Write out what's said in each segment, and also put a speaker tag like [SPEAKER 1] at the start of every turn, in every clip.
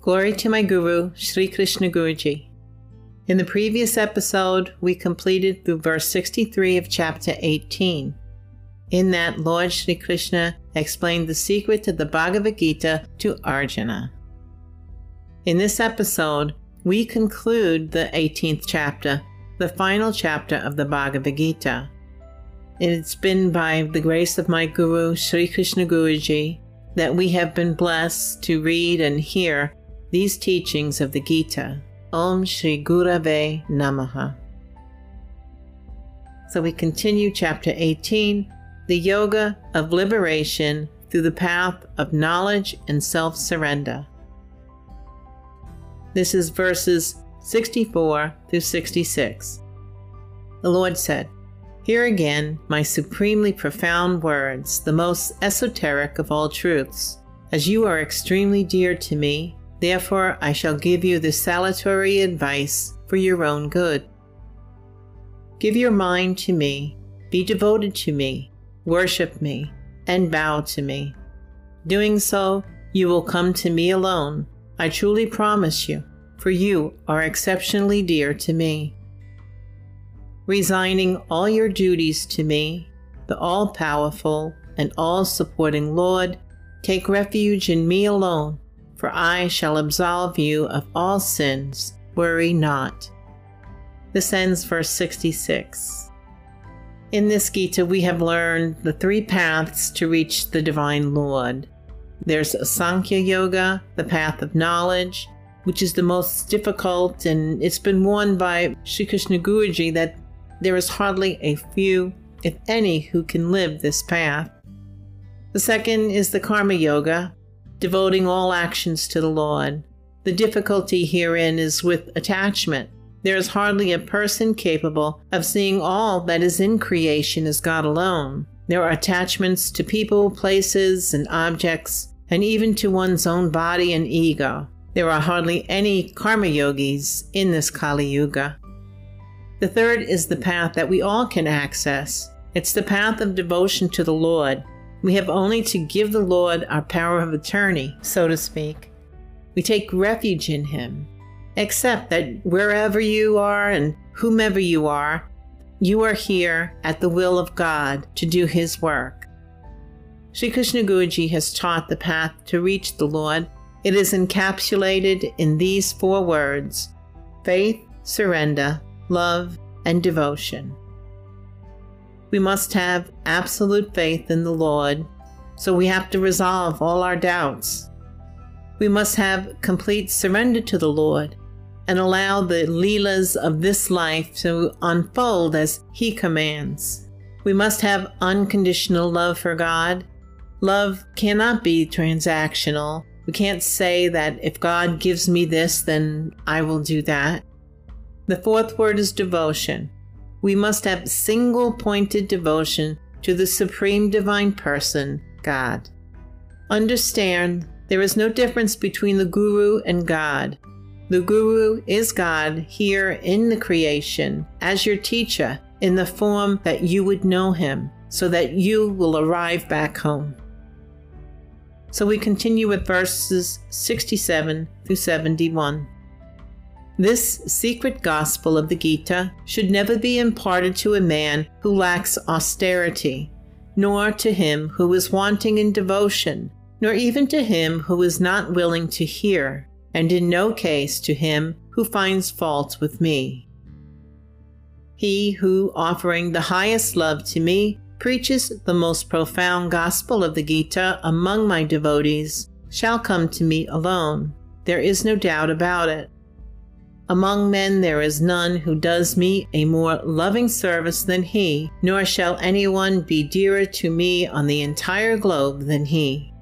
[SPEAKER 1] Glory to my Guru, Sri Krishna Guruji. In the previous episode, we completed through verse 63 of chapter 18. In that, Lord Sri Krishna explained the secret to the Bhagavad Gita to Arjuna. In this episode, we conclude the 18th chapter, the final chapter of the Bhagavad Gita. It's been by the grace of my Guru, Sri Krishna Guruji, that we have been blessed to read and hear these teachings of the Gita. Om Shri Gurave Namaha. So we continue chapter 18, the yoga of liberation through the path of knowledge and self surrender. This is verses 64 through 66. The Lord said, Hear again my supremely profound words, the most esoteric of all truths. As you are extremely dear to me, Therefore, I shall give you this salutary advice for your own good. Give your mind to me, be devoted to me, worship me, and bow to me. Doing so, you will come to me alone, I truly promise you, for you are exceptionally dear to me. Resigning all your duties to me, the all powerful and all supporting Lord, take refuge in me alone for I shall absolve you of all sins. Worry not. This ends verse 66. In this Gita, we have learned the three paths to reach the Divine Lord. There's Sankhya Yoga, the path of knowledge, which is the most difficult, and it's been warned by Sri Krishna Guruji that there is hardly a few, if any, who can live this path. The second is the Karma Yoga, devoting all actions to the Lord. The difficulty herein is with attachment. There is hardly a person capable of seeing all that is in creation as God alone. There are attachments to people, places, and objects, and even to one's own body and ego. There are hardly any karma yogis in this Kali Yuga. The third is the path that we all can access. It's the path of devotion to the Lord, we have only to give the Lord our power of attorney, so to speak. We take refuge in Him. Accept that wherever you are and whomever you are, you are here at the will of God to do His work. Sri Krishna Guruji has taught the path to reach the Lord. It is encapsulated in these four words faith, surrender, love, and devotion. We must have absolute faith in the Lord, so we have to resolve all our doubts. We must have complete surrender to the Lord and allow the Leelas of this life to unfold as He commands. We must have unconditional love for God. Love cannot be transactional. We can't say that if God gives me this, then I will do that. The fourth word is devotion we must have single pointed devotion to the Supreme Divine Person, God. Understand there is no difference between the Guru and God. The Guru is God here in the creation as your teacher in the form that you would know him so that you will arrive back home. So we continue with verses 67 through 71. This secret gospel of the Gita should never be imparted to a man who lacks austerity, nor to him who is wanting in devotion, nor even to him who is not willing to hear, and in no case to him who finds fault with me. He who, offering the highest love to me, preaches the most profound gospel of the Gita among my devotees, shall come to me alone. There is no doubt about it. Among men there is none who does me a more loving service than he, nor shall anyone be dearer to me on the entire globe than he.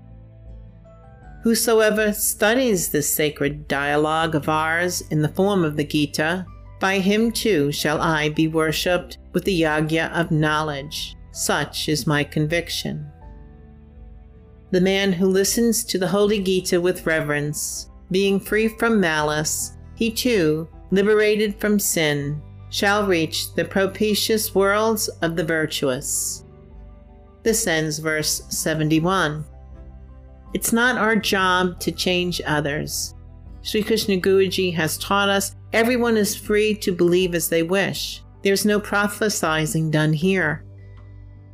[SPEAKER 1] Whosoever studies this sacred dialogue of ours in the form of the Gita, by him too shall I be worshipped with the yagya of knowledge. Such is my conviction. The man who listens to the Holy Gita with reverence, being free from malice, he too, liberated from sin, shall reach the propitious worlds of the virtuous. This ends verse 71. It's not our job to change others. Sri Krishna Guruji has taught us everyone is free to believe as they wish. There's no prophesizing done here.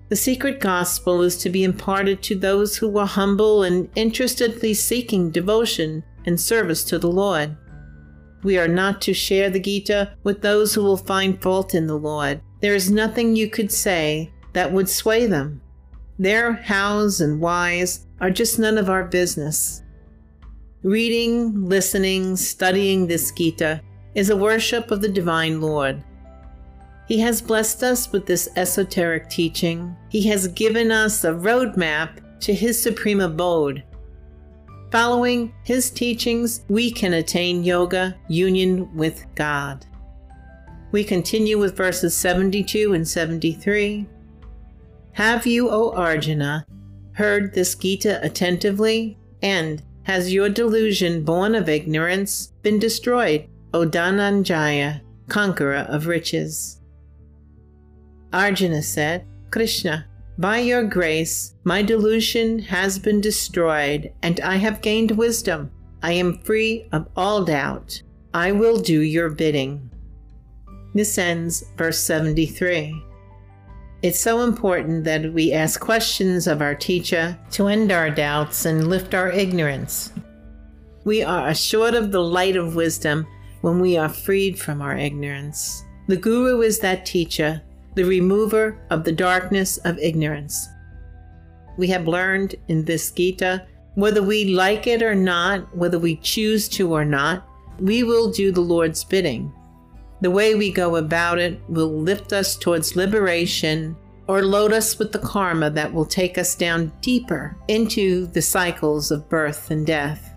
[SPEAKER 1] The secret gospel is to be imparted to those who are humble and interestedly seeking devotion and service to the Lord. We are not to share the Gita with those who will find fault in the Lord. There is nothing you could say that would sway them. Their hows and whys are just none of our business. Reading, listening, studying this Gita is a worship of the Divine Lord. He has blessed us with this esoteric teaching. He has given us a roadmap to His supreme abode. Following His teachings, we can attain yoga, union with God. We continue with verses 72 and 73. Have you, O Arjuna, heard this Gita attentively? And has your delusion born of ignorance been destroyed, O Dhananjaya, conqueror of riches? Arjuna said, Krishna, by your grace, my delusion has been destroyed, and I have gained wisdom. I am free of all doubt. I will do your bidding. This ends verse 73. It's so important that we ask questions of our teacher to end our doubts and lift our ignorance. We are assured of the light of wisdom when we are freed from our ignorance. The Guru is that teacher the remover of the darkness of ignorance. We have learned in this Gita, whether we like it or not, whether we choose to or not, we will do the Lord's bidding. The way we go about it will lift us towards liberation or load us with the karma that will take us down deeper into the cycles of birth and death.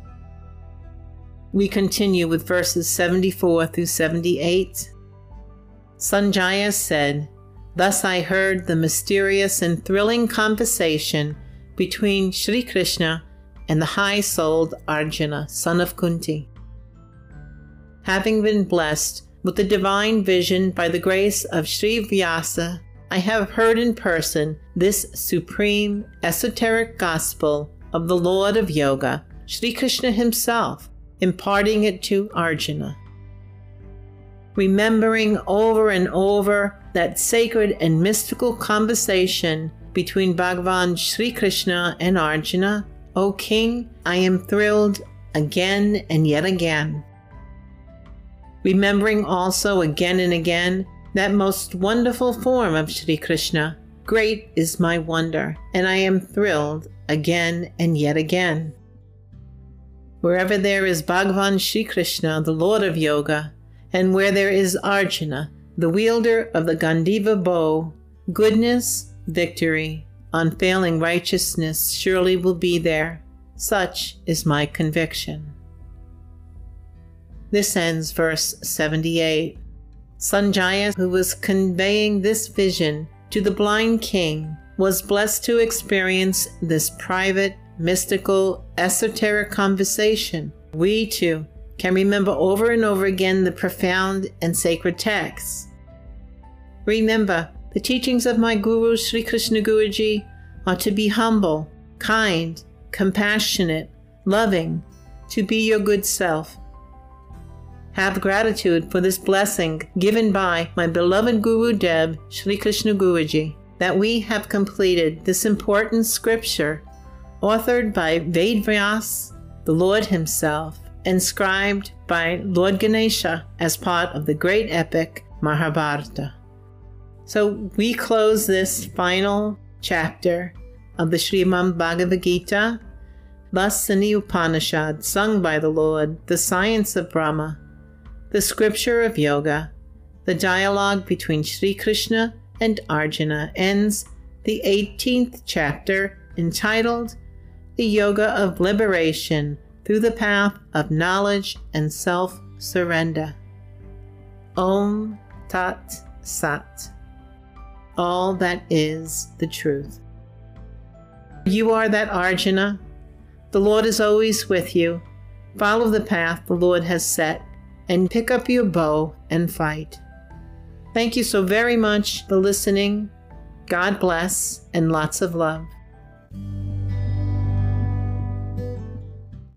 [SPEAKER 1] We continue with verses 74 through 78. Sanjaya said, Thus I heard the mysterious and thrilling conversation between Sri Krishna and the high souled Arjuna, son of Kunti. Having been blessed with the divine vision by the grace of Sri Vyasa, I have heard in person this supreme esoteric gospel of the Lord of Yoga, Sri Krishna himself, imparting it to Arjuna remembering over and over that sacred and mystical conversation between Bhagavan Sri Krishna and Arjuna, O King, I am thrilled again and yet again. Remembering also again and again that most wonderful form of Sri Krishna, great is my wonder, and I am thrilled again and yet again. Wherever there is Bhagavan Sri Krishna, the Lord of Yoga, and where there is Arjuna, the wielder of the Gandiva bow, goodness, victory, unfailing righteousness surely will be there. Such is my conviction. This ends verse 78. Sanjaya, who was conveying this vision to the blind king, was blessed to experience this private, mystical, esoteric conversation. We too can remember over and over again the profound and sacred texts. Remember, the teachings of my Guru Sri Krishna Guruji are to be humble, kind, compassionate, loving, to be your good self. Have gratitude for this blessing given by my beloved Guru Deb, Sri Krishna Guruji, that we have completed this important scripture authored by Ved Vyas, the Lord Himself, inscribed by Lord Ganesha as part of the great epic Mahabharata. So we close this final chapter of the Srimad Bhagavad Gita, thus in the Upanishad, sung by the Lord, the science of Brahma, the scripture of yoga, the dialogue between Sri Krishna and Arjuna ends the 18th chapter entitled The Yoga of Liberation through the path of knowledge and self surrender. Om Tat Sat. All that is the truth. You are that Arjuna. The Lord is always with you. Follow the path the Lord has set and pick up your bow and fight. Thank you so very much for listening. God bless and lots of love.